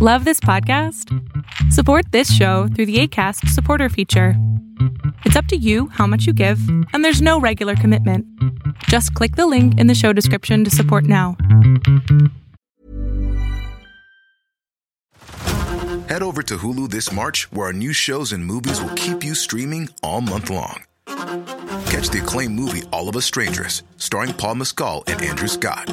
Love this podcast? Support this show through the ACAST supporter feature. It's up to you how much you give, and there's no regular commitment. Just click the link in the show description to support now. Head over to Hulu this March, where our new shows and movies will keep you streaming all month long. Catch the acclaimed movie All of Us Strangers, starring Paul Mescal and Andrew Scott.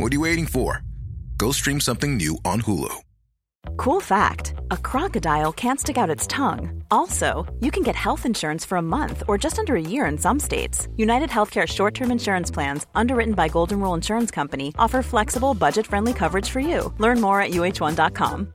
what are you waiting for? Go stream something new on Hulu. Cool fact a crocodile can't stick out its tongue. Also, you can get health insurance for a month or just under a year in some states. United Healthcare short term insurance plans, underwritten by Golden Rule Insurance Company, offer flexible, budget friendly coverage for you. Learn more at uh1.com.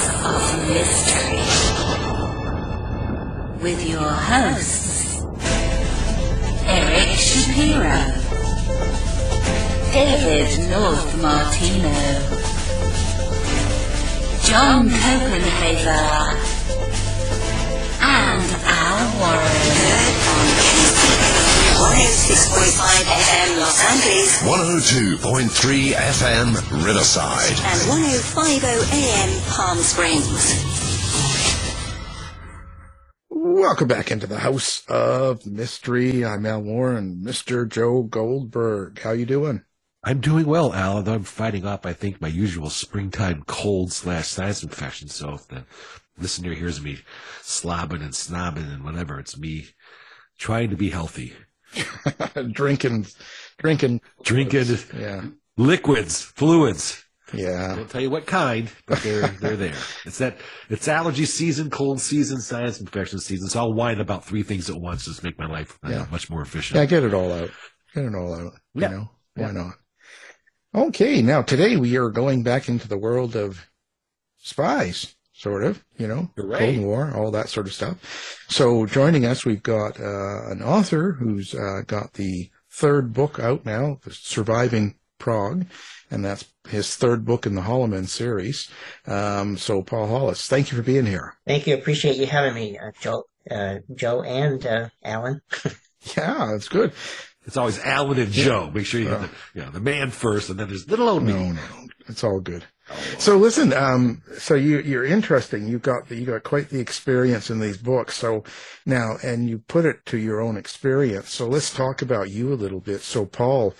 of Mystery with your hosts, Eric Shapiro, David North Martino, John Copenhaver, and Al Warren 106.5 FM Los Angeles 102.3 FM Riverside. and 1050 AM Palm Springs. Welcome back into the House of Mystery. I'm Al Warren, Mr. Joe Goldberg. How you doing? I'm doing well, Al, although I'm fighting off, I think, my usual springtime cold slash sinus infection. So if the listener hears me slobbing and snobbing and whatever, it's me trying to be healthy. drinking, drinking, Drinking yeah, liquids, fluids. Yeah, I yeah. won't tell you what kind, but they're they're there. It's that it's allergy season, cold season, sinus infection season. So I'll whine about three things at once just make my life uh, Yeah. much more efficient. Yeah, get it all out. Get it all out. You Yeah. know, why Yeah. not? Okay, now today we are going back into the world of spies, sort of, you know, Hooray. Cold War, all that sort of stuff. So joining us, we've got uh, an author who's uh, got the third book out now, Surviving Prague, and that's his third book in the Hollow Man series. Um, so Paul Hollis, thank you for being here. Thank you. Appreciate you having me, uh, Joe, uh, Joe and uh, Alan. Yeah, that's good. It's always Alan and Joe. Make sure you get the, you know, the man first, and then there's little old me. No, no, it's all good. So listen, um, so you, you're interesting. You got the, you got quite the experience in these books. So now, and you put it to your own experience. So let's talk about you a little bit. So Paul,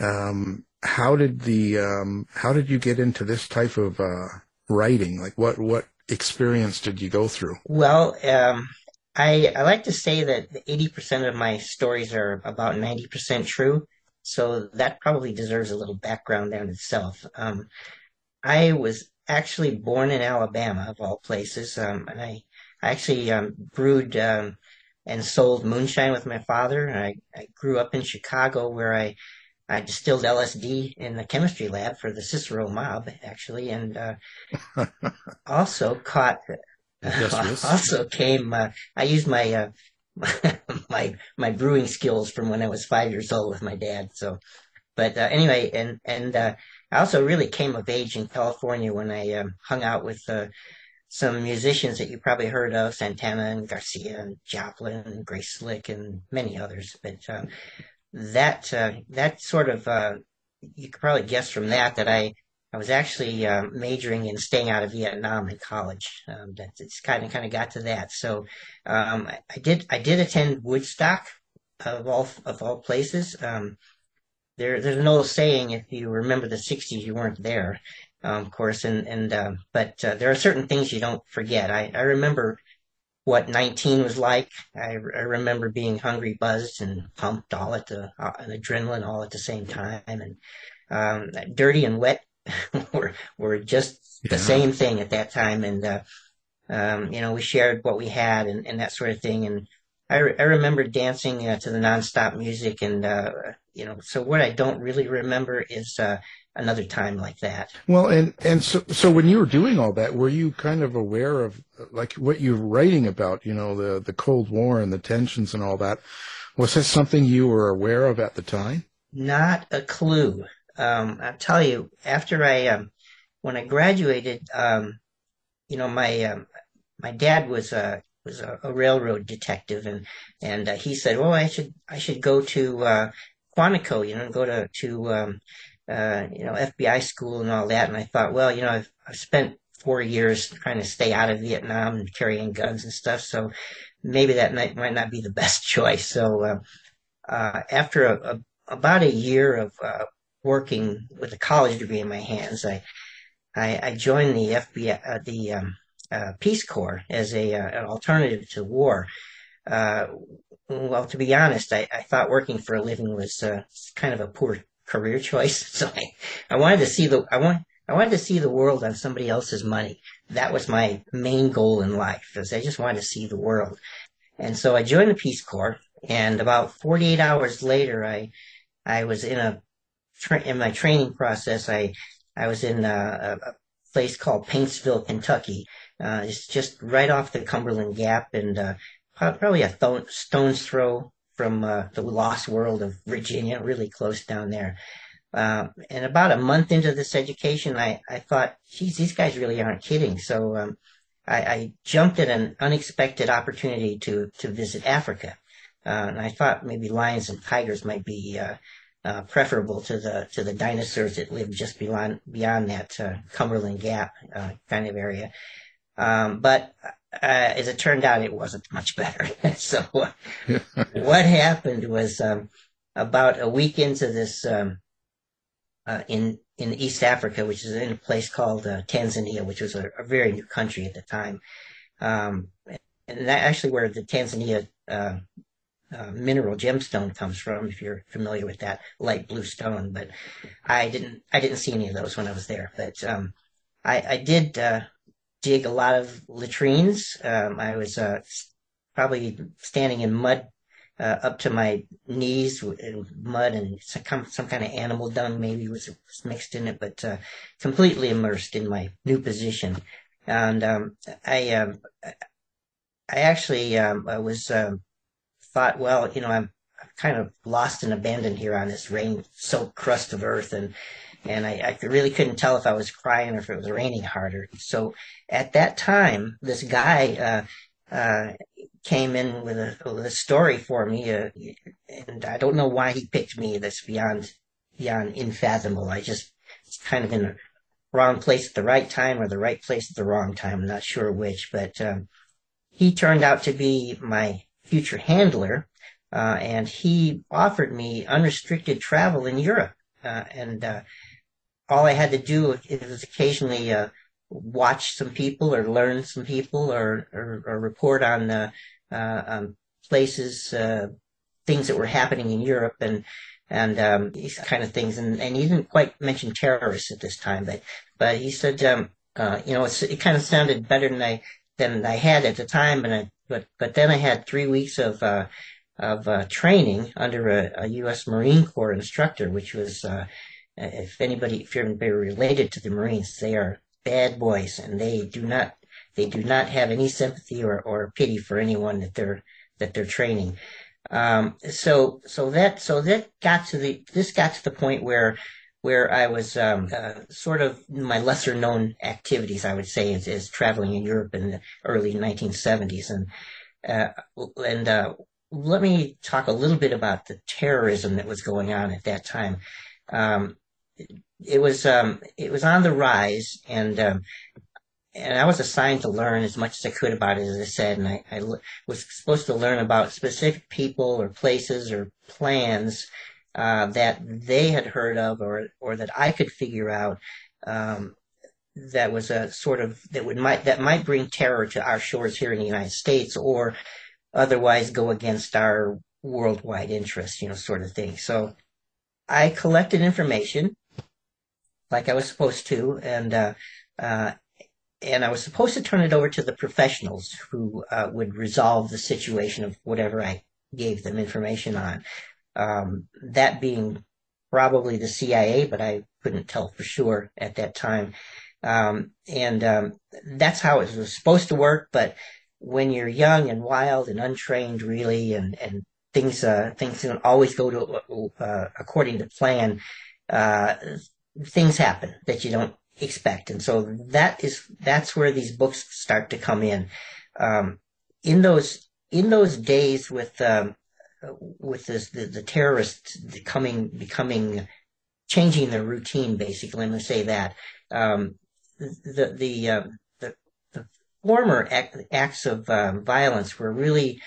um, how did the um, how did you get into this type of uh, writing? Like what what experience did you go through? Well, um, I, I like to say that 80% of my stories are about 90% true. So that probably deserves a little background in itself. Um, I was actually born in Alabama, of all places. Um, and I, I actually um, brewed um, and sold moonshine with my father. I, I grew up in Chicago where I, I distilled LSD in the chemistry lab for the Cicero mob, actually, and uh, also caught also came. Uh, I used my uh, my my brewing skills from when I was five years old with my dad. So, but uh, anyway, and and uh, I also really came of age in California when I um, hung out with uh, some musicians that you probably heard of, Santana and Garcia and Joplin and Grace Slick and many others. But uh, that uh, that sort of uh, you could probably guess from that that I I was actually uh, majoring in staying out of Vietnam in college. Um, that it's kind of kind of got to that. So um, I, I did I did attend Woodstock of all of all places. Um, there there's an old saying if you remember the '60s you weren't there, um, of course, and and um, but uh, there are certain things you don't forget. I I remember what 19 was like. I, I remember being hungry, buzzed, and pumped all at the uh, and adrenaline all at the same time, and um, dirty and wet were were just the same thing at that time, and uh, um, you know we shared what we had and, and that sort of thing, and I, re- I remember dancing uh, to the nonstop music, and uh, you know so what I don't really remember is uh, another time like that. Well, and and so so when you were doing all that, were you kind of aware of like what you're writing about? You know, the the Cold War and the tensions and all that. Was that something you were aware of at the time? Not a clue. Um, I'll tell you, after I, um, when I graduated, um, you know, my, um, my dad was a, was a, a railroad detective and, and, uh, he said, well, I should, I should go to, uh, Quantico, you know, go to, to, um, uh, you know, FBI school and all that. And I thought, well, you know, I've, I've spent four years trying to stay out of Vietnam and carrying guns and stuff. So maybe that might, might not be the best choice. So, uh, uh, after a, a, about a year of, uh, working with a college degree in my hands, I I, I joined the FBI, uh, the um, Peace Corps as a uh, an alternative to war. Uh, well, to be honest, I, I thought working for a living was uh, kind of a poor career choice. So I, I wanted to see the I want I wanted to see the world on somebody else's money. That was my main goal in life. Was I just wanted to see the world, and so I joined the Peace Corps. And about 48 hours later, I I was in a tra- in my training process, I I was in a, a place called Paintsville, Kentucky. Uh, it's just right off the Cumberland Gap, and uh, probably a th- stone's throw from uh, the lost world of Virginia, really close down there. Uh, and about a month into this education, I, I thought, geez, these guys really aren't kidding. So um, I, I jumped at an unexpected opportunity to to visit Africa, uh, and I thought maybe lions and tigers might be uh, uh, preferable to the to the dinosaurs that lived just beyond beyond that uh, Cumberland Gap uh, kind of area. Um, but uh, as it turned out, it wasn't much better. so what happened was um, about a week into this um, uh, in in East Africa, which is in a place called uh, Tanzania, which was a, a very new country at the time, um, and that actually where the Tanzania uh, mineral gemstone comes from, if you're familiar with that light blue stone. But I didn't I didn't see any of those when I was there. But um, I, I did uh, dig a lot of latrines. Um, I was uh, probably standing in mud uh, up to my knees in mud and some, some kind of animal dung maybe was, was mixed in it, but uh, completely immersed in my new position. and um, I um, I actually um, I was um, thought, well, you know, I'm, I'm kind of lost and abandoned here on this rain-soaked crust of earth, and and I, I really couldn't tell if I was crying or if it was raining harder. So at that time, this guy uh, uh, came in with a, with a story for me, uh, and I don't know why he picked me. That's beyond beyond infathomable. I just it's kind of in the wrong place at the right time or the right place at the wrong time. I'm not sure which, but um, he turned out to be my future handler, uh, and he offered me unrestricted travel in Europe. Uh, and uh, all I had to do was occasionally uh, watch some people or learn some people or, or, or report on, uh, uh, places, things that were happening in Europe and and um, these kind of things. And, and he didn't quite mention terrorists at this time, but but he said, um, you know, it kind of sounded better than I than I had at the time, and I, but but then I had three weeks of uh, of uh, training under a, a, U.S. Marine Corps instructor, which was uh, if anybody if you're related to the Marines, they are bad boys, and they do not they do not have any sympathy or, or pity for anyone that they're that they're training. Um, so so that so that got to the this got to the point where where I was um, uh, sort of my lesser known activities, I would say, is, is, traveling in Europe in the early 1970s. And, uh, and uh, let me talk a little bit about the terrorism that was going on at that time. Um, it was um, it was on the rise, and um, and I was assigned to learn as much as I could about it, as I said, and I, I was supposed to learn about specific people or places or plans uh, that they had heard of or or that I could figure out um, that was a sort of that would might that might bring terror to our shores here in the United States or otherwise go against our worldwide interests, you know, sort of thing. So I collected information like I was supposed to, and uh, uh, and I was supposed to turn it over to the professionals who uh, would resolve the situation of whatever I gave them information on um, that being probably the CIA, but I couldn't tell for sure at that time. Um, and um, that's how it was supposed to work. But when you're young and wild and untrained, really, and and things uh, things don't always go to uh, according to plan, uh, things happen that you don't expect, and so that is that's where these books start to come in. Um, in those in those days with um, with this, the, the terrorists coming, becoming, changing their routine, basically. Let me say that. Um, the, the, uh, the, the, former acts of um, violence were really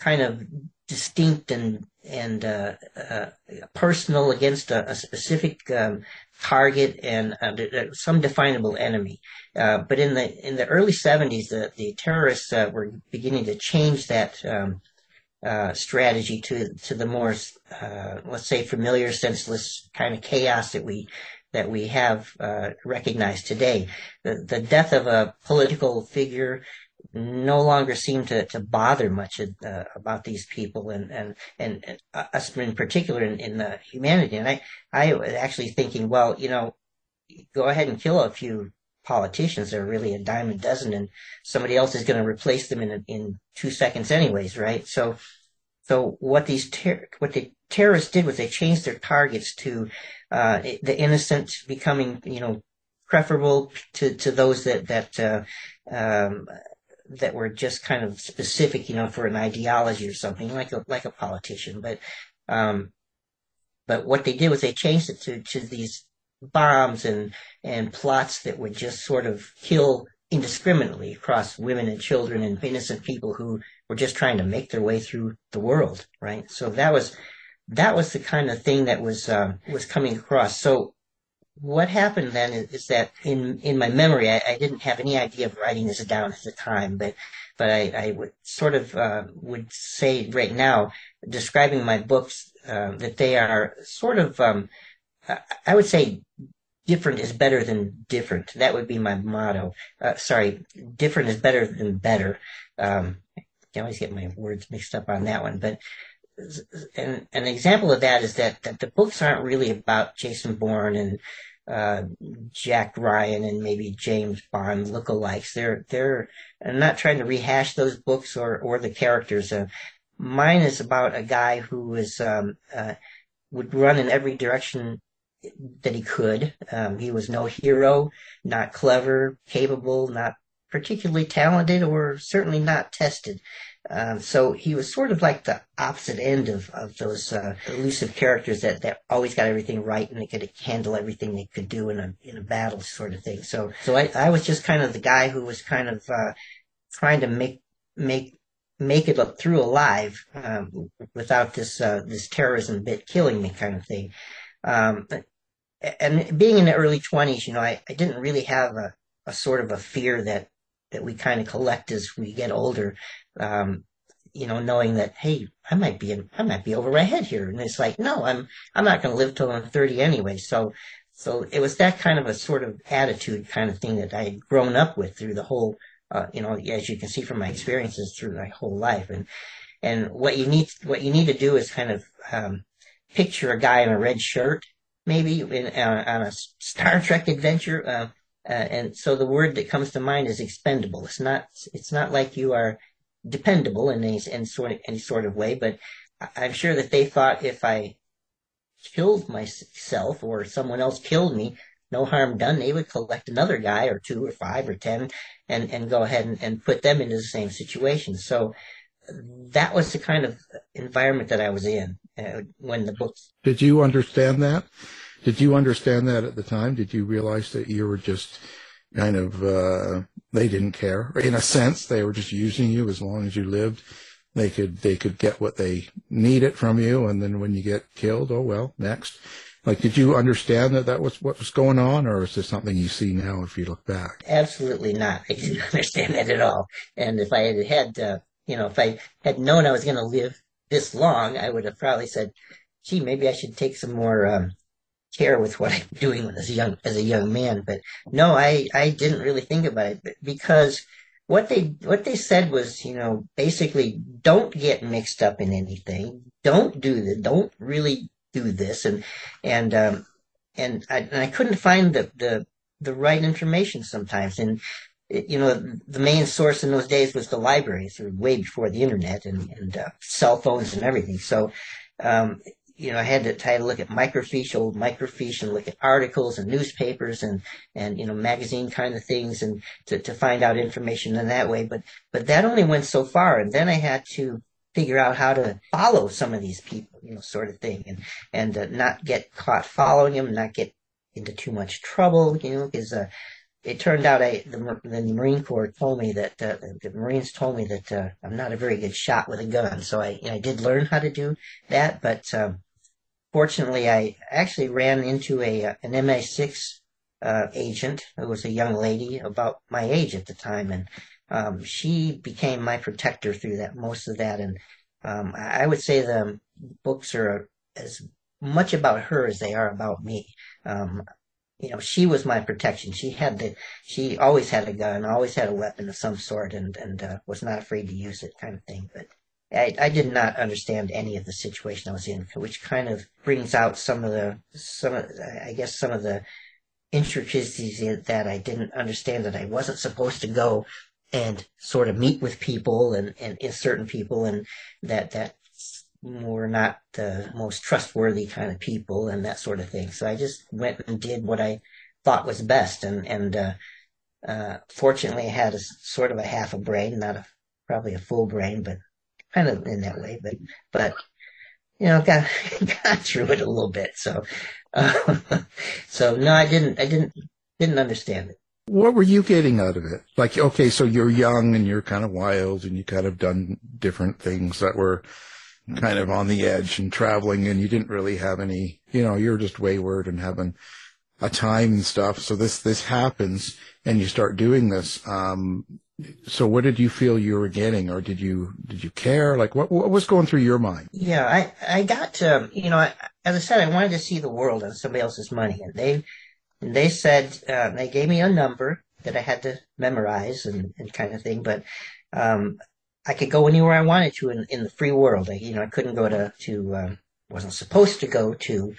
kind of distinct and, and, uh, uh, personal against a, a specific, um, target and uh, some definable enemy. Uh, but in the in the early 70s, the, the terrorists uh, were beginning to change that um, uh, strategy to to the more uh, let's say familiar senseless kind of chaos that we that we have uh, recognized today. The, the death of a political figure no longer seemed to, to bother much uh, about these people and, and, and, and, us in particular in, in the humanity. And I, I was actually thinking, well, you know, go ahead and kill a few politicians. They're really a dime a dozen, and somebody else is going to replace them in in two seconds, anyways, right? So, so what these ter- what the terrorists did was they changed their targets to uh, the innocent becoming, you know, preferable to to those that that uh, um, that were just kind of specific, you know, for an ideology or something, like a like a politician, but. Um, but what they did was they changed it to, to these bombs and and plots that would just sort of kill indiscriminately across women and children and innocent people who were just trying to make their way through the world, right? So that was that was the kind of thing that was um, was coming across. So what happened then is, is that in in my memory, I, I, didn't have any idea of writing this down at the time, but but I, I would sort of uh, would say right now, describing my books, uh, that they are sort of um, I would say different is better than different. That would be my motto. Uh, sorry, different is better than better. Um, I always get my words mixed up on that one, but an, an example of that is that, that the books aren't really about Jason Bourne and uh, Jack Ryan and maybe James Bond lookalikes. They're they're I'm not trying to rehash those books or or the characters. Uh, mine is about a guy who was um, uh, would run in every direction that he could. Um, he was no hero, not clever, capable, not particularly talented, or certainly not tested. Um, so he was sort of like the opposite end of, of those uh, elusive characters that, that always got everything right and they could handle everything they could do in a in a battle sort of thing. So so I, I was just kind of the guy who was kind of uh, trying to make make make it through alive um, without this uh, this terrorism bit killing me kind of thing. Um, and being in the early twenties, you know, I, I didn't really have a, a sort of a fear that that we kind of collect as we get older um, you know, knowing that, hey, I might be, in, I might be over my head here. And it's like, no, I'm, I'm not going to live till I'm 30 anyway. So, so it was that kind of a sort of attitude kind of thing that I had grown up with through the whole, uh, you know, as you can see from my experiences through my whole life. And, and what you need, what you need to do is kind of, um, picture a guy in a red shirt, maybe in, uh, on a Star Trek adventure. Uh, uh, and so the word that comes to mind is expendable. It's not, it's not like you are dependable in any, in sort of, any sort of way, but I'm sure that they thought if I killed myself or someone else killed me, no harm done, they would collect another guy or two or five or ten and, and go ahead and, and put them into the same situation. So that was the kind of environment that I was in uh, when the books. Did you understand that? Did you understand that at the time? Did you realize that you were just kind of uh, they didn't care. In a sense, they were just using you as long as you lived. They could they could get what they needed from you, and then when you get killed, oh well, next. Like, did you understand that that was what was going on, or is this something you see now if you look back? Absolutely not. I didn't understand that at all. And if I had had, uh, you know, if I had known I was going to live this long, I would have probably said, "Gee, maybe I should take some more um, care with what I'm doing as a young as a young man. But no, I I didn't really think about it because what they what they said was you know basically don't get mixed up in anything. Don't do this. Don't really do this. And and um and I, and I couldn't find the the the right information sometimes. And you know, the main source in those days was the libraries, way before the internet and, and uh, cell phones and everything. So, um, you know, I had to try to look at microfiche, old microfiche, and look at articles and newspapers and and you know magazine kind of things, and to, to find out information in that way. But but that only went so far, and then I had to figure out how to follow some of these people, you know, sort of thing, and and uh, not get caught following them, not get into too much trouble, you know, because uh, it turned out I the, the Marine Corps told me that uh, the Marines told me that uh, I'm not a very good shot with a gun, so I I did learn how to do that, but um, fortunately, I actually ran into a uh, an MI6 uh, agent who was a young lady about my age at the time, and um, she became my protector through that most of that. And um, I would say the books are as much about her as they are about me. Um, you know, she was my protection. She had the, she always had a gun, always had a weapon of some sort, and and uh, was not afraid to use it, kind of thing. But I, I did not understand any of the situation I was in, which kind of brings out some of the some of I guess some of the intricacies that I didn't understand that I wasn't supposed to go and sort of meet with people and, and, and certain people and that that were not the most trustworthy kind of people and that sort of thing. So I just went and did what I thought was best and and uh, uh, fortunately I had a sort of a half a brain, not a probably a full brain, but kind of in that way, but but you know, got got through it a little bit. So, uh, so no, I didn't, I didn't, didn't understand it. What were you getting out of it? Like, okay, so you're young and you're kind of wild and you kind of done different things that were kind of on the edge and traveling and you didn't really have any, you know, you're just wayward and having a time and stuff. So this, this happens and you start doing this. Um, so what did you feel you were getting or did you did you care like what what was going through your mind yeah i i got to you know I, as i said i wanted to see the world on somebody else's money and they they said uh, they gave me a number that i had to memorize and, and kind of thing but um, i could go anywhere i wanted to in, in the free world I, you know i couldn't go to to um, wasn't supposed to go to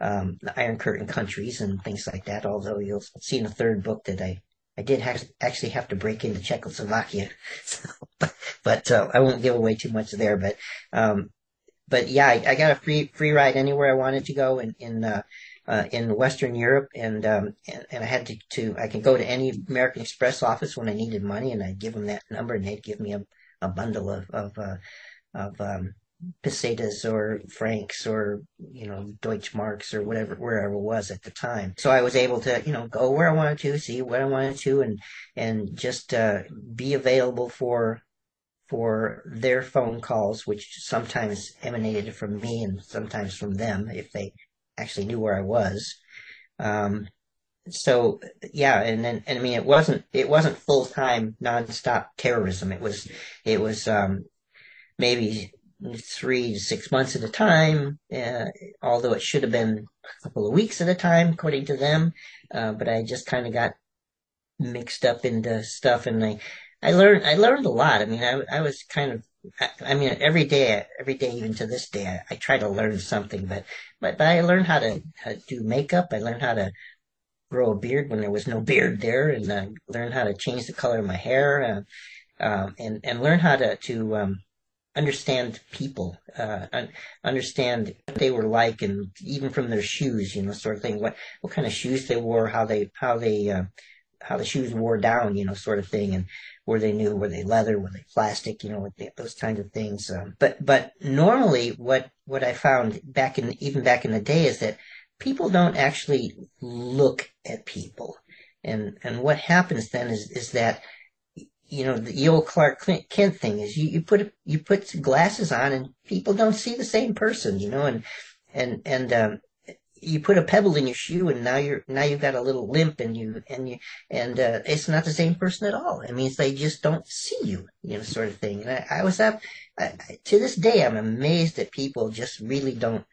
um, the Iron Curtain countries and things like that. Although you'll see in the third book that I I did ha- actually have to break into Czechoslovakia, so, but, but uh, I won't give away too much there. But um, but yeah, I, I, got a free free ride anywhere I wanted to go in in uh, uh, in Western Europe, and, um, and and I had to, to I could go to any American Express office when I needed money, and I'd give them that number, and they'd give me a, a bundle of of uh, of um, pesetas or francs or you know Deutschmarks or whatever wherever it was at the time. So I was able to you know go where I wanted to, see what I wanted to, and and just uh, be available for for their phone calls, which sometimes emanated from me and sometimes from them if they actually knew where I was. Um, so yeah, and then and I mean it wasn't it wasn't full time nonstop terrorism. It was it was um, maybe three to six months at a time, uh, although it should have been a couple of weeks at a time, according to them. Uh, but I just kind of got mixed up into stuff, and I, I learned, I learned a lot. I mean, I, I was kind of, I, I mean, every day, every day, even to this day, I, I, try to learn something. But, but, but I learned how to, how to do makeup. I learned how to grow a beard when there was no beard there, and uh, learn how to change the color of my hair, uh, um, and and learn how to to um, understand people, uh, un- understand what they were like, and even from their shoes, you know, sort of thing. What what kind of shoes they wore, how they how they uh, how the shoes wore down, you know, sort of thing, and were they new, were they leather, were they plastic, you know, those kinds of things. Um, but but normally, what what I found back in even back in the day is that people don't actually look at people, and and what happens then is is that you know, the old Clark Kent thing is you, you put you put glasses on and people don't see the same person, you know, and and and um, you put a pebble in your shoe and now you're now you've got a little limp and you and you and uh, it's not the same person at all. It means they just don't see you, you know, sort of thing. And I, I was up I, to this day, I'm amazed that people just really don't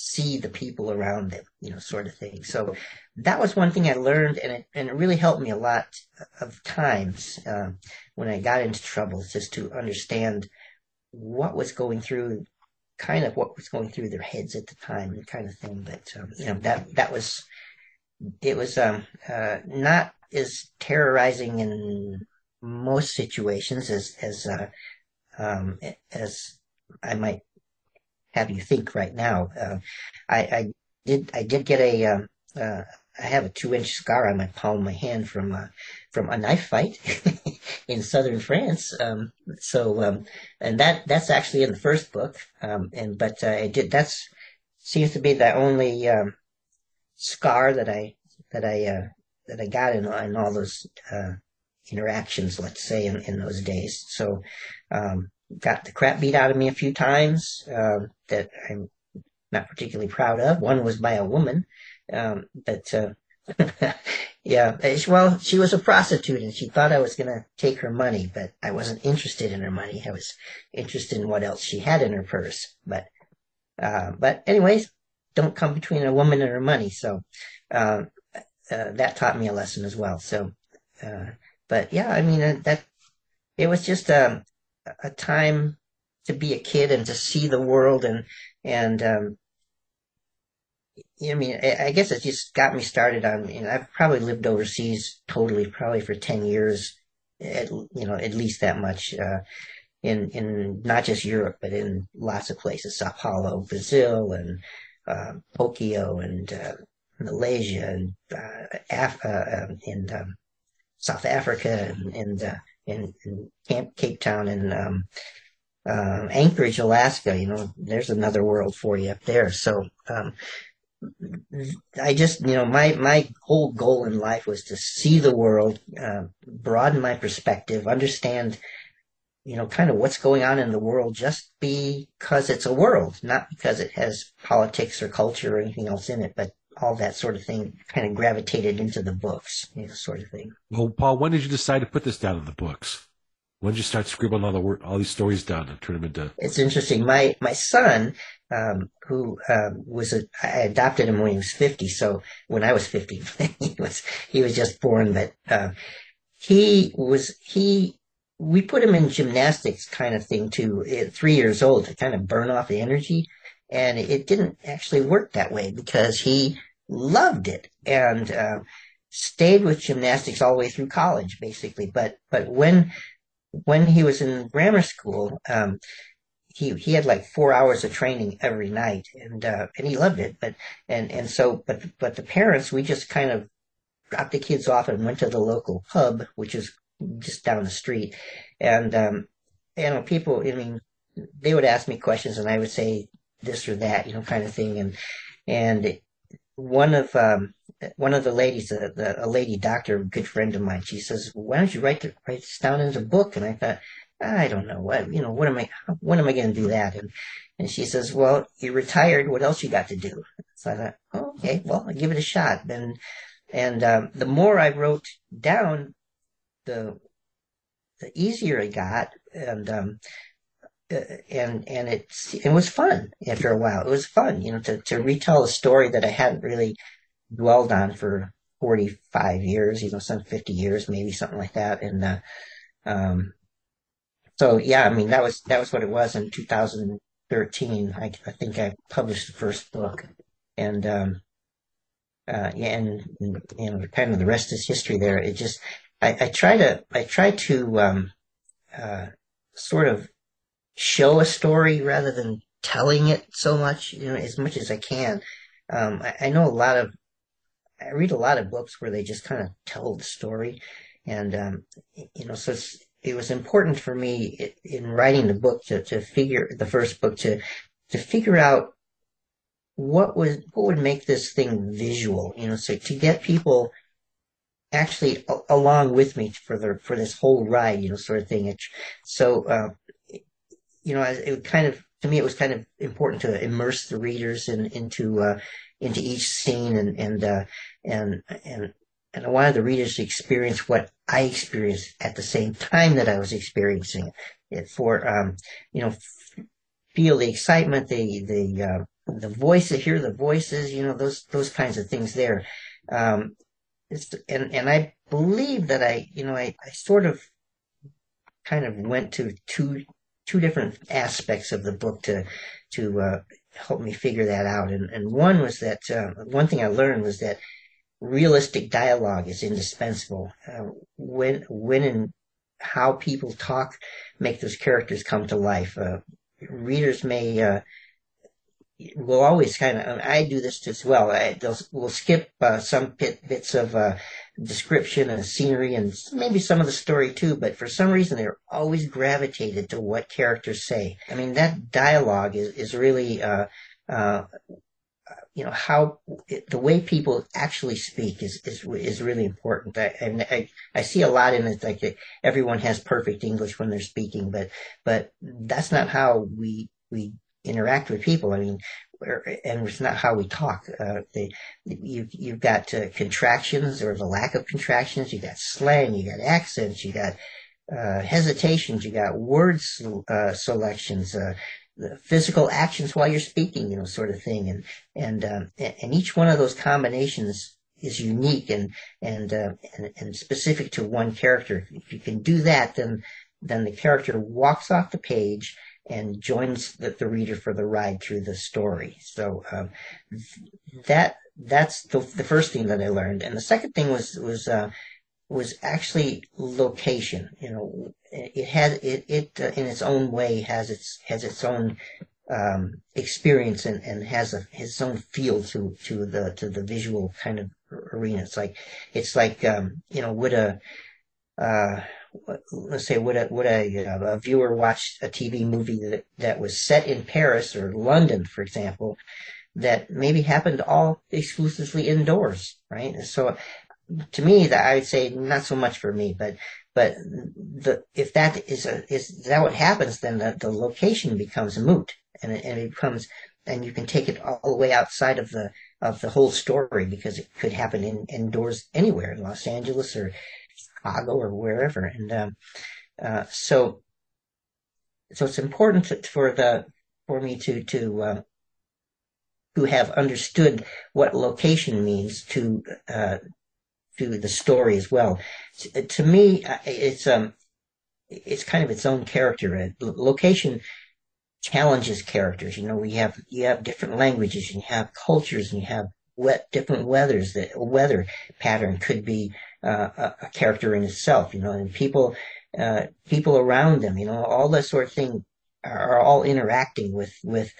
see the people around them, you know, sort of thing. So that was one thing I learned, and it and it really helped me a lot of times uh, when I got into trouble, just to understand what was going through, kind of what was going through their heads at the time, and kind of thing. But um, you know that that was it was um, uh, not as terrorizing in most situations as as uh, um, as I might have you think right now. Uh, I, I, did I did get a um, uh, I have a two inch scar on my palm of my hand from uh, from a knife fight in southern France. Um, so um, and that that's actually in the first book. Um, and but uh, it did that's seems to be the only um, scar that I that I uh, that I got in, in all those uh, interactions. Let's say in, in those days. So um, got the crap beat out of me a few times um, that I'm not particularly proud of. One was by a woman, um, but uh, yeah, well, she was a prostitute and she thought I was going to take her money, but I wasn't interested in her money. I was interested in what else she had in her purse. But uh, but anyways, don't come between a woman and her money. So uh, uh that taught me a lesson as well. So, uh, but yeah, I mean uh, that it was just um, a time to be a kid and to see the world and and um, I mean, I guess it just got me started on. You know, I've probably lived overseas totally, probably for ten years, at you know, at least that much. Uh, in in not just Europe, but in lots of places, Sao Paulo, Brazil, and uh, Tokyo, and uh, Malaysia, and uh, Af- uh, um, um, South Africa, and, and uh, in, in Camp Cape Town and um, uh, Anchorage, Alaska. You know, there's another world for you up there. So um, I just, you know, my my whole goal in life was to see the world, uh, broaden my perspective, understand, you know, kind of what's going on in the world, just because it's a world, not because it has politics or culture or anything else in it, but all that sort of thing kind of gravitated into the books, you know, sort of thing. Well, Paul, when did you decide to put this down in the books? When did you start scribbling all the word, all these stories down and turn them into? It's interesting. My my son, um, who um, was a, I adopted him when he was fifty. So when I was fifty, he was he was just born. But uh, he was he we put him in gymnastics kind of thing too. At three years old to kind of burn off the energy and it didn't actually work that way because he loved it and uh, stayed with gymnastics all the way through college, basically. But but when when he was in grammar school, um, he he had like four hours of training every night, and uh, and he loved it. But and and so but but the parents, we just kind of dropped the kids off and went to the local pub, which is just down the street, and um, you know people. I mean, they would ask me questions, and I would say this or that, you know, kind of thing, and and one of um, one of the ladies, a, the, a lady doctor, a good friend of mine, she says, "Why don't you write the, write this down in a book?" And I thought, I don't know what you know. What am I? When am I going to do that? And and she says, "Well, you're retired. What else you got to do?" So I thought, oh, "Okay, well, I'll give it a shot." And and um, the more I wrote down, the the easier it got, and um, uh, and and it it was fun after a while. It was fun, you know, to to retell a story that I hadn't really dwelled on for 45 years, you know, some 50 years, maybe something like that. And, uh, um, so yeah, I mean, that was, that was what it was in 2013. I, I think I published the first book and, um, uh, yeah, and, and, you know, kind of the rest is history there. It just, I, I try to, I try to, um, uh, sort of show a story rather than telling it so much, you know, as much as I can. Um, I, I know a lot of I read a lot of books where they just kind of tell the story, and um, you know, so it was important for me in writing the book to, to figure the first book to to figure out what was what would make this thing visual, you know, so to get people actually a- along with me for the for this whole ride, you know, sort of thing. It, so, uh, you know, it kind of to me it was kind of important to immerse the readers in, into uh, into each scene and and uh, and and and I wanted the readers to experience what I experienced at the same time that I was experiencing it. For um, you know, feel the excitement, the the uh, the voices, hear the voices, you know, those those kinds of things there. Um, and and I believe that I, you know, I, I sort of kind of went to two two different aspects of the book to to uh, help me figure that out. And and one was that uh, one thing I learned was that realistic dialogue is indispensable. Uh, when when and how people talk make those characters come to life. Uh, readers may uh, will always kind of. I do this as well. I, they'll will skip uh, some bit, bits of uh, description and scenery and maybe some of the story too. But for some reason, they're always gravitated to what characters say. I mean, that dialogue is is really. Uh, uh, you know how the way people actually speak is is is really important. I, and I I see a lot in it like everyone has perfect English when they're speaking, but but that's not how we we interact with people. I mean, and it's not how we talk. Uh, they, you you've got uh, contractions or the lack of contractions. You got slang. You got accents. You got uh, hesitations. You got word uh, selections. Uh, physical actions while you're speaking, you know, sort of thing. And, and, um, and each one of those combinations is unique and, and, uh, and, and specific to one character. If you can do that, then, then the character walks off the page and joins the, the reader for the ride through the story. So, um, that, that's the, the first thing that I learned. And the second thing was, was, uh, was actually location. You know, it has it it uh, in its own way has its has its own um, experience and, and has a its own feel to to the to the visual kind of arena. It's like it's like um, you know would a uh, let's say would a would a, uh, a viewer watch a TV movie that that was set in Paris or London, for example, that maybe happened all exclusively indoors, right? So to me, that I would say not so much for me, but but the if that is a, is that what happens, then the, the location becomes moot, and it, and it becomes and you can take it all the way outside of the of the whole story because it could happen in indoors anywhere in Los Angeles or Chicago or wherever, and um, uh, so so it's important to, for the for me to to uh, to have understood what location means to uh, to the story as well. To, to me, it's um, it's kind of its own character. Location challenges characters. You know, we have you have different languages, and you have cultures, and you have wet different weathers. The weather pattern could be uh, a, character in itself. You know, and people uh, people around them. You know, all that sort of thing are, are all interacting with with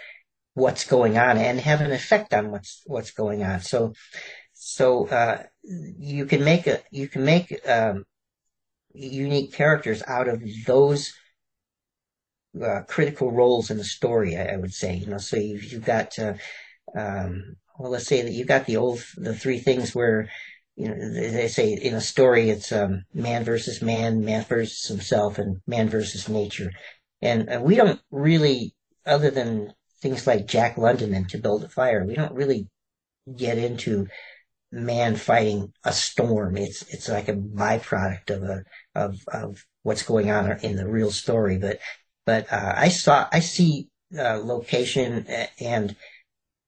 what's going on and have an effect on what's what's going on. So so uh, you can make a you can make um, unique characters out of those uh, critical roles in the story. I, I, would say, you know, so you've, you've got uh, um, well, let's say that you've got the old the three things where you know they say in a story it's um, man versus man, man versus himself, and man versus nature, and uh, we don't really, other than things like Jack London and To Build a Fire, we don't really get into man fighting a storm. It's it's like a byproduct of a of of what's going on in the real story. But but uh, I saw I see uh, location and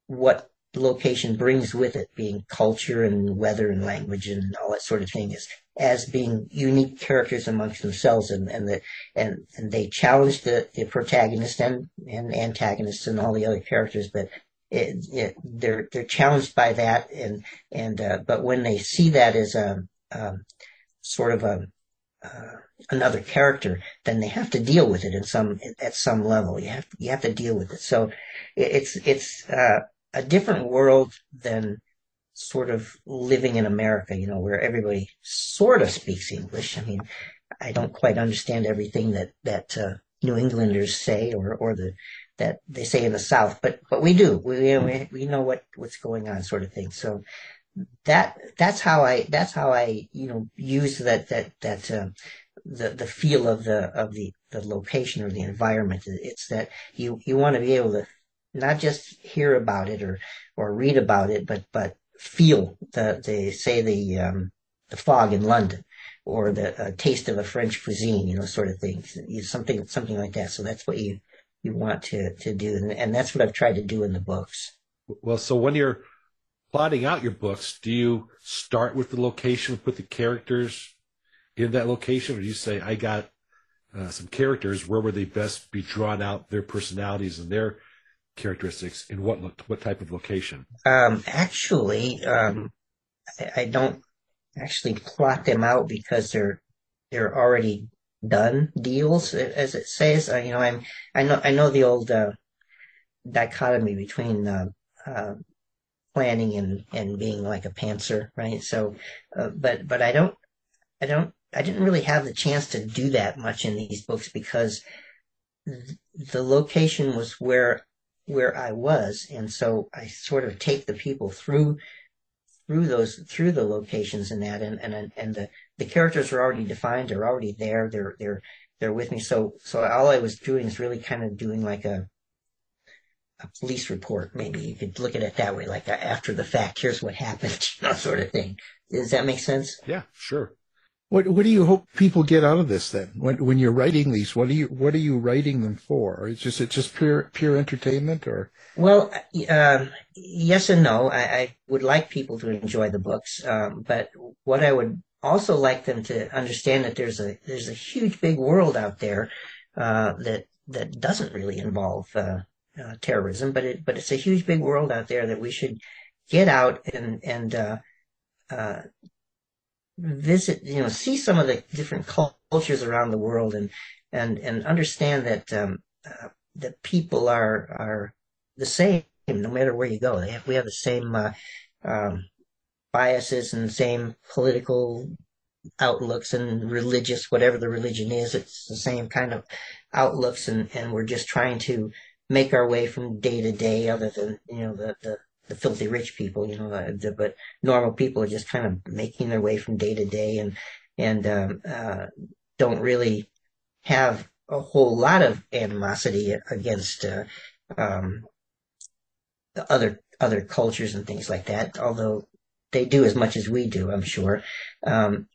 what location brings with it, being culture and weather and language and all that sort of thing, is as being unique characters amongst themselves, and and the and, and they challenge the, the protagonist and and antagonists and all the other characters, but it, it, they're they're challenged by that, and and uh, but when they see that as a um, sort of a uh, another character, then they have to deal with it in some at some level. You have you have to deal with it. So it's it's uh, a different world than sort of living in America. You know, where everybody sort of speaks English. I mean, I don't quite understand everything that that uh, New Englanders say or or the that they say in the South, but but we do. We we, we know what what's going on, sort of thing. So that that's how I that's how I you know use that that that uh, the the feel of the of the the location or the environment. It's that you you want to be able to not just hear about it or or read about it, but but feel the the say the um, the fog in London or the uh, taste of a French cuisine, you know, sort of thing, something something like that. So that's what you you want to to do, and, and that's what I've tried to do in the books. Well, so when you're plotting out your books, do you start with the location, put the characters in that location, or do you say, I got uh, some characters, where would they best be drawn out, their personalities and their characteristics, in what what type of location? Um, actually, um, I, I, don't actually plot them out because they're they're already done deals, as it says. Uh, you know, I'm I know I know the old uh, dichotomy between uh, uh, planning and and being like a pantser, right? So, uh, but but I don't I don't I didn't really have the chance to do that much in these books because th- the location was where where I was, and so I sort of take the people through through those through the locations and that, and and and the the characters are already defined, they're already there, they're they're they're with me. So so all I was doing is really kind of doing like a a police report. Maybe you could look at it that way, like after the fact. Here's what happened, you know, sort of thing. Does that make sense? Yeah, sure. What What do you hope people get out of this then? When when you're writing these, what are you what are you writing them for? Or is just it just pure pure entertainment, or? Well, uh, yes and no. I, I, would like people to enjoy the books, um, but what I would also like them to understand that there's a there's a huge big world out there uh, that that doesn't really involve uh, uh, terrorism, but it but it's a huge big world out there that we should get out and and uh, uh, visit, you know, see some of the different cultures around the world and and and understand that um, uh, that people are are the same no matter where you go. They Have, we have the same uh, um, biases and same political outlooks and religious, whatever the religion is. It's the same kind of outlooks, and and we're just trying to make our way from day to day. Other than you know the the the filthy rich people, you know, the, but normal people are just kind of making their way from day to day and and um, uh, don't really have a whole lot of animosity against uh, um, other other cultures and things like that. Although they do as much as we do, I'm sure. Um,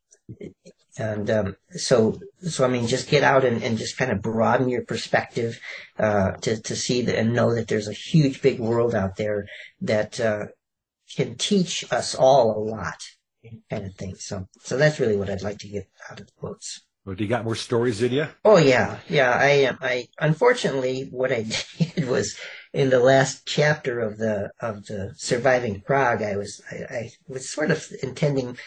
and um, so so I mean, just get out and, and just kind of broaden your perspective uh, to to see that and know that there's a huge big world out there that uh, can teach us all a lot, kind of thing. So so that's really what I'd like to get out of the books. Well, do you got more stories in you? Oh yeah, yeah. I am. I unfortunately what I did was in the last chapter of the of the surviving Prague, I was I, I was sort of intending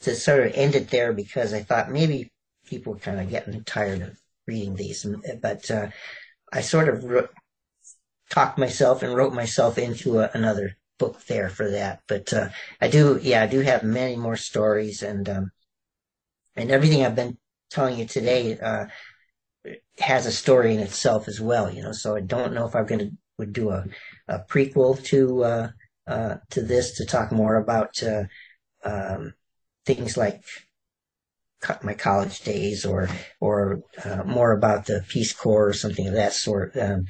to sort of end it there because I thought maybe people were kind of getting tired of reading these, but uh, I sort of wrote, talked myself and wrote myself into a, another book there for that. But uh, I do, yeah, I do have many more stories, and um, and everything I've been telling you today uh, has a story in itself as well. You know, so I don't know if I'm going to would do a, a prequel to uh, uh, to this to talk more about uh, um, things like my college days or or uh, more about the Peace Corps or something of that sort. Um,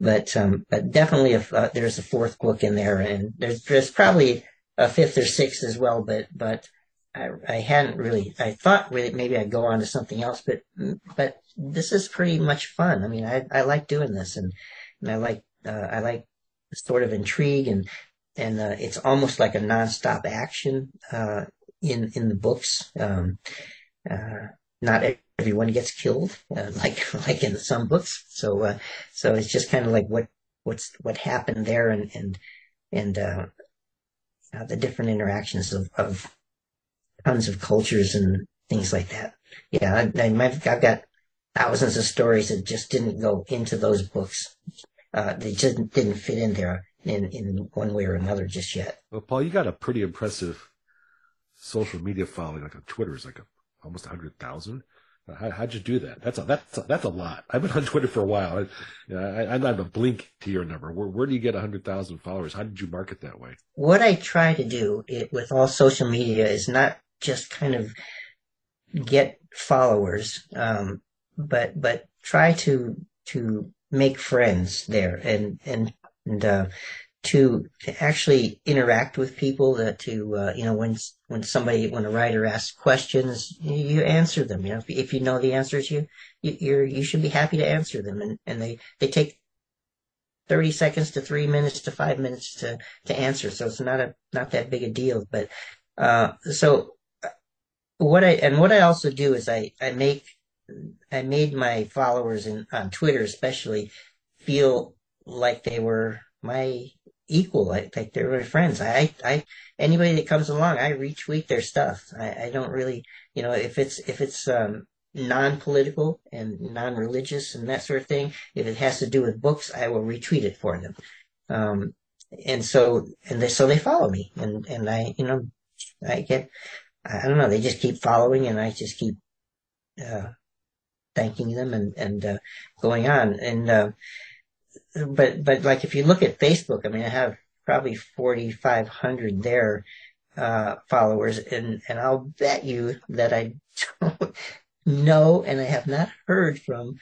but um, but definitely if uh, there's a fourth book in there, and there's there's probably a fifth or sixth as well. But but I, I hadn't really. I thought really maybe I'd go on to something else, but but this is pretty much fun. I mean, I I like doing this, and and I like uh, I like sort of intrigue and and uh, it's almost like a nonstop action uh, in in the books. Um, uh, not everyone gets killed, uh, like like in some books. So uh, so it's just kind of like what what's what happened there, and and and uh, the different interactions of, of tons of cultures and things like that. Yeah, I, I, I've got thousands of stories that just didn't go into those books. Uh, they just didn't fit in there in, in one way or another just yet. Well, Paul, you got a pretty impressive social media following. Like on Twitter is like a almost a hundred thousand. How, how'd you do that? That's a, that's a, that's a lot. I've been on Twitter for a while. I, you know, I, I'm not a blink to your number. Where, where do you get a hundred thousand followers? How did you market that way? What I try to do it, with all social media is not just kind of get followers, um, but but try to to make friends there and and and uh, to to actually interact with people that to uh, you know when when somebody when a writer asks questions you answer them. You know if, if you know the answers you, you you're you should be happy to answer them. And and they they take 30 seconds to 3 minutes to 5 minutes to to answer. So it's not a not that big a deal. But uh so what I and what I also do is I I make I made my followers in on Twitter especially feel like they were my equal. Like, like they're my friends. I, I, anybody that comes along, I retweet their stuff. I, I don't really, you know, if it's, if it's, um, non-political and non-religious and that sort of thing, if it has to do with books, I will retweet it for them. Um, and so, and they, so they follow me and, and I, you know, I get, I don't know, they just keep following and I just keep, uh, thanking them and, and, uh, going on. And, uh, but but like if you look at Facebook, I mean, I have probably 4,500 there uh, followers, and and I'll bet you that I don't know and I have not heard from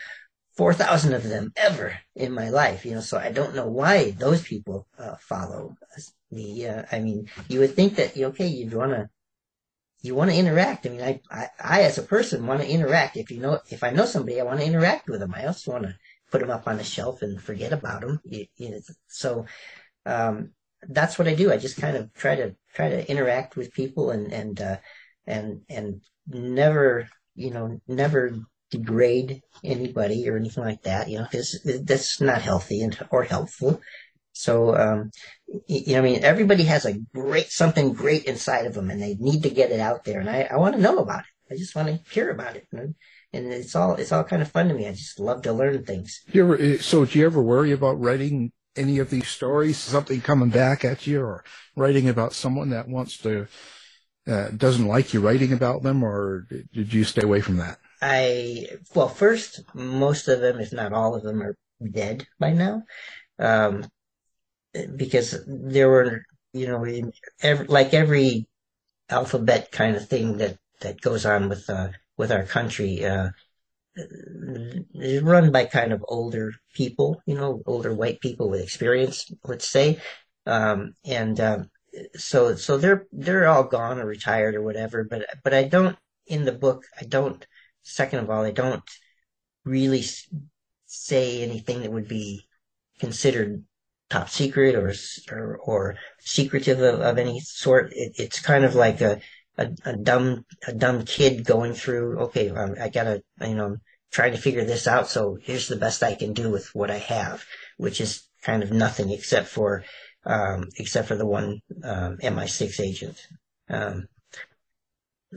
4,000 of them ever in my life. You know, so I don't know why those people uh, follow me. Uh, I mean, you would think that okay, you'd want to you want to interact. I mean, I, I, I as a person want to interact. If you know, if I know somebody, I want to interact with them. I also want to put them up on a shelf and forget about them. You, you so um, that's what I do. I just kind of try to try to interact with people and and uh, and and never you know never degrade anybody or anything like that. You know, because that's not healthy and or helpful. So, um, you know, I mean, everybody has a great, something great inside of them and they need to get it out there. And I, I want to know about it. I just want to hear about it. Know? And it's all it's all kind of fun to me. I just love to learn things. You ever, eh, so do you ever worry about writing any of these stories, something coming back at you, or writing about someone that wants to uh, doesn't like you writing about them, or did you stay away from that? I well, first, most of them, if not all of them, are dead by now, um, because there were, you know, every, like every alphabet kind of thing that that goes on with uh, with our country uh, is run by kind of older people, you know, older white people with experience, let's say, um, and um, so so they're they're all gone or retired or whatever. But but I don't in the book. I don't. Second of all, I don't really say anything that would be considered top secret or or, or secretive of, of any sort. It, it's kind of like a a, a dumb a dumb kid going through. Okay, um, I gotta you know trying to figure this out. So here's the best I can do with what I have, which is kind of nothing except for um, except for the one um, MI6 agent. Um,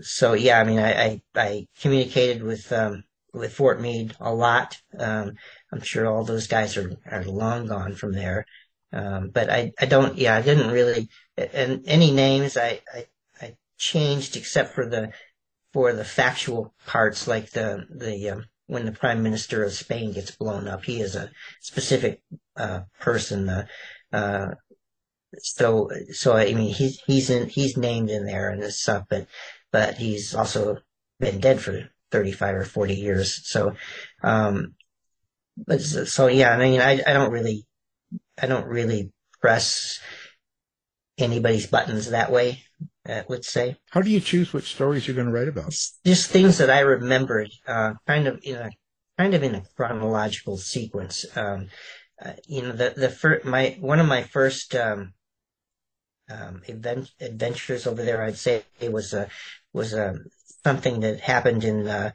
so yeah, I mean, I, I, I communicated with um, with Fort Meade a lot. Um, I'm sure all those guys are, are long gone from there. Um, but I, I don't, yeah, I didn't really, and any names I, I, I changed except for the, for the factual parts, like the, the, um, when the prime minister of Spain gets blown up, he is a specific, uh, person, uh, uh, so, so I mean, he's, he's in, he's named in there and this stuff, but, but he's also been dead for 35 or 40 years. So, um, but so yeah, I mean, I, I don't really, I don't really press anybody's buttons that way. Uh, let's say. How do you choose which stories you're going to write about? Just things that I remembered, uh, kind of in a kind of in a chronological sequence. Um, uh, you know, the the first my one of my first um, um, event, adventures over there, I'd say it was a was a something that happened in uh,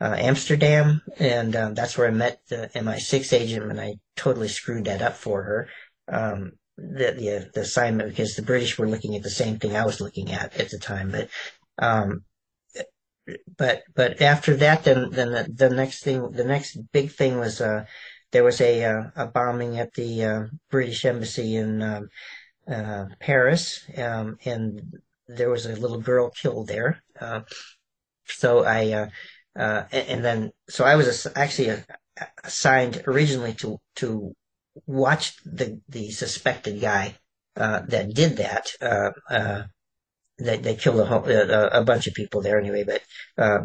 uh, Amsterdam, and um, that's where I met the MI6 agent, and I totally screwed that up for her. Um, the, the, the assignment because the British were looking at the same thing I was looking at at the time, but um, but but after that, then then the, the, next thing, the next big thing was uh, there was a uh, a bombing at the uh, British embassy in um, uh, Paris, um, and there was a little girl killed there. Uh, so I, uh, and, and, then, so I was actually assigned originally to, to watch the, the suspected guy, uh, that did that, uh, uh, that they killed a, whole, a, bunch of people there anyway, but,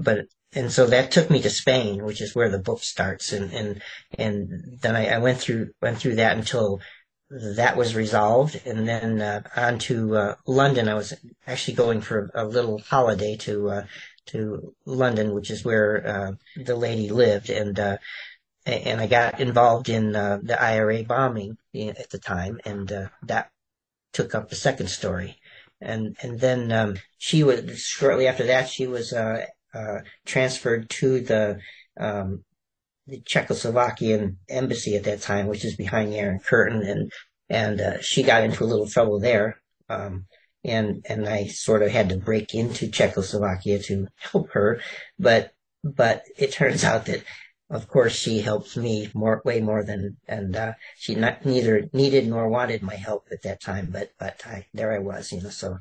but, and so that took me to Spain, which is where the book starts. And, and, and then I, I went through, went through that until that was resolved. And then uh, on to uh, London. I was actually going for a little holiday to uh, to London, which is where uh, the lady lived, and uh, and I got involved in uh, the IRA bombing at the time, and that took up the second story. And and then um, she was shortly after that she was transferred to the um, the Czechoslovakian embassy at that time, which is behind the Iron Curtain, and and uh, she got into a little trouble there. Um, and and I sort of had to break into Czechoslovakia to help her, but but it turns out that, of course, she helped me more way more than and uh, she not neither needed nor wanted my help at that time, but but I, there I was, you know. So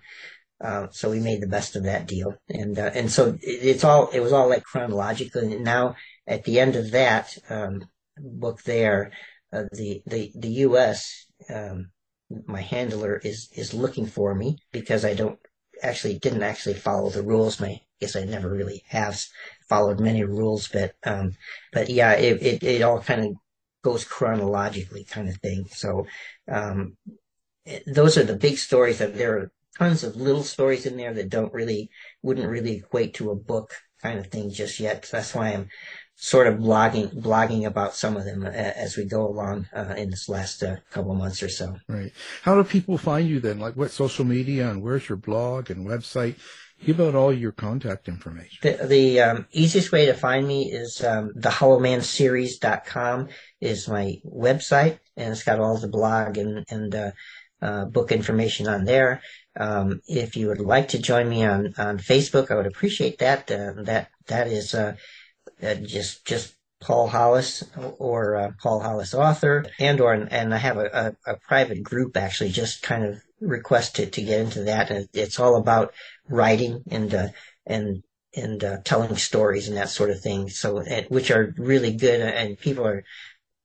uh, so we made the best of that deal, and uh, and so it, it's all it was all like chronological. And now at the end of that um, book, there, uh, the the the U.S. Um, my handler is is looking for me because I don't actually didn't actually follow the rules. My guess I never really have followed many rules, but um, but yeah, it, it, it all kind of goes chronologically, kind of thing. So um, those are the big stories. That there are tons of little stories in there that don't really wouldn't really equate to a book kind of thing just yet. So that's why I'm sort of blogging blogging about some of them uh, as we go along uh, in this last uh, couple months or so. Right. How do people find you then? Like what social media and where's your blog and website? Give out all your contact information. The, the um, easiest way to find me is um, thehollowmanseries.com is my website, and it's got all the blog and, and uh, uh, book information on there. Um, if you would like to join me on, on Facebook, I would appreciate that. Uh, that that is uh, uh, just just Paul Hollis or uh, Paul Hollis author, and or and I have a, a, a, private group actually just kind of requested to get into that. And it's all about writing and uh, and and uh, telling stories and that sort of thing. So and, which are really good, and people are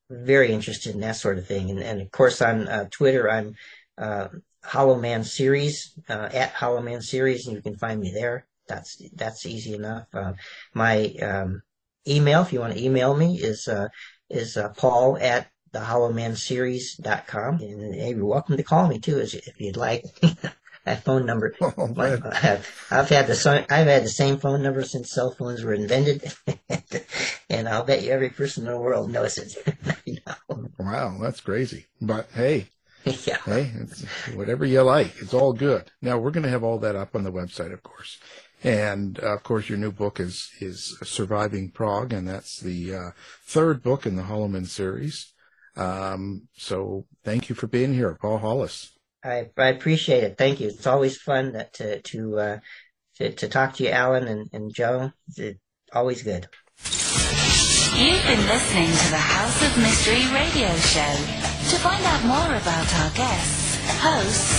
very interested in that sort of thing. And, and of course on uh, Twitter, I'm uh, Hollow Man Series at Hollow Man Series, and you can find me there. That's that's easy enough. my um, email, if you want to email me, is uh, is uh, paul at thehollowmanseries.com. And hey, you're welcome to call me too, if you'd like. that phone number. Oh, my, I've had the I've had the same phone number since cell phones were invented, and I'll bet you every person in the world knows it. Wow, that's crazy. But hey, yeah. Hey, it's whatever you like. It's all good. Now we're going to have all that up on the website, of course. And uh, of course, your new book is is Surviving Prague, and that's the uh, third book in the Hollow Man series. Um, so thank you for being here, Paul Hollis. I, I appreciate it. Thank you. It's always fun that, to to, uh, to to talk to you, Alan and, and Joe. It's always good. You've been listening to the House of Mystery radio show. To find out more about our guests, hosts,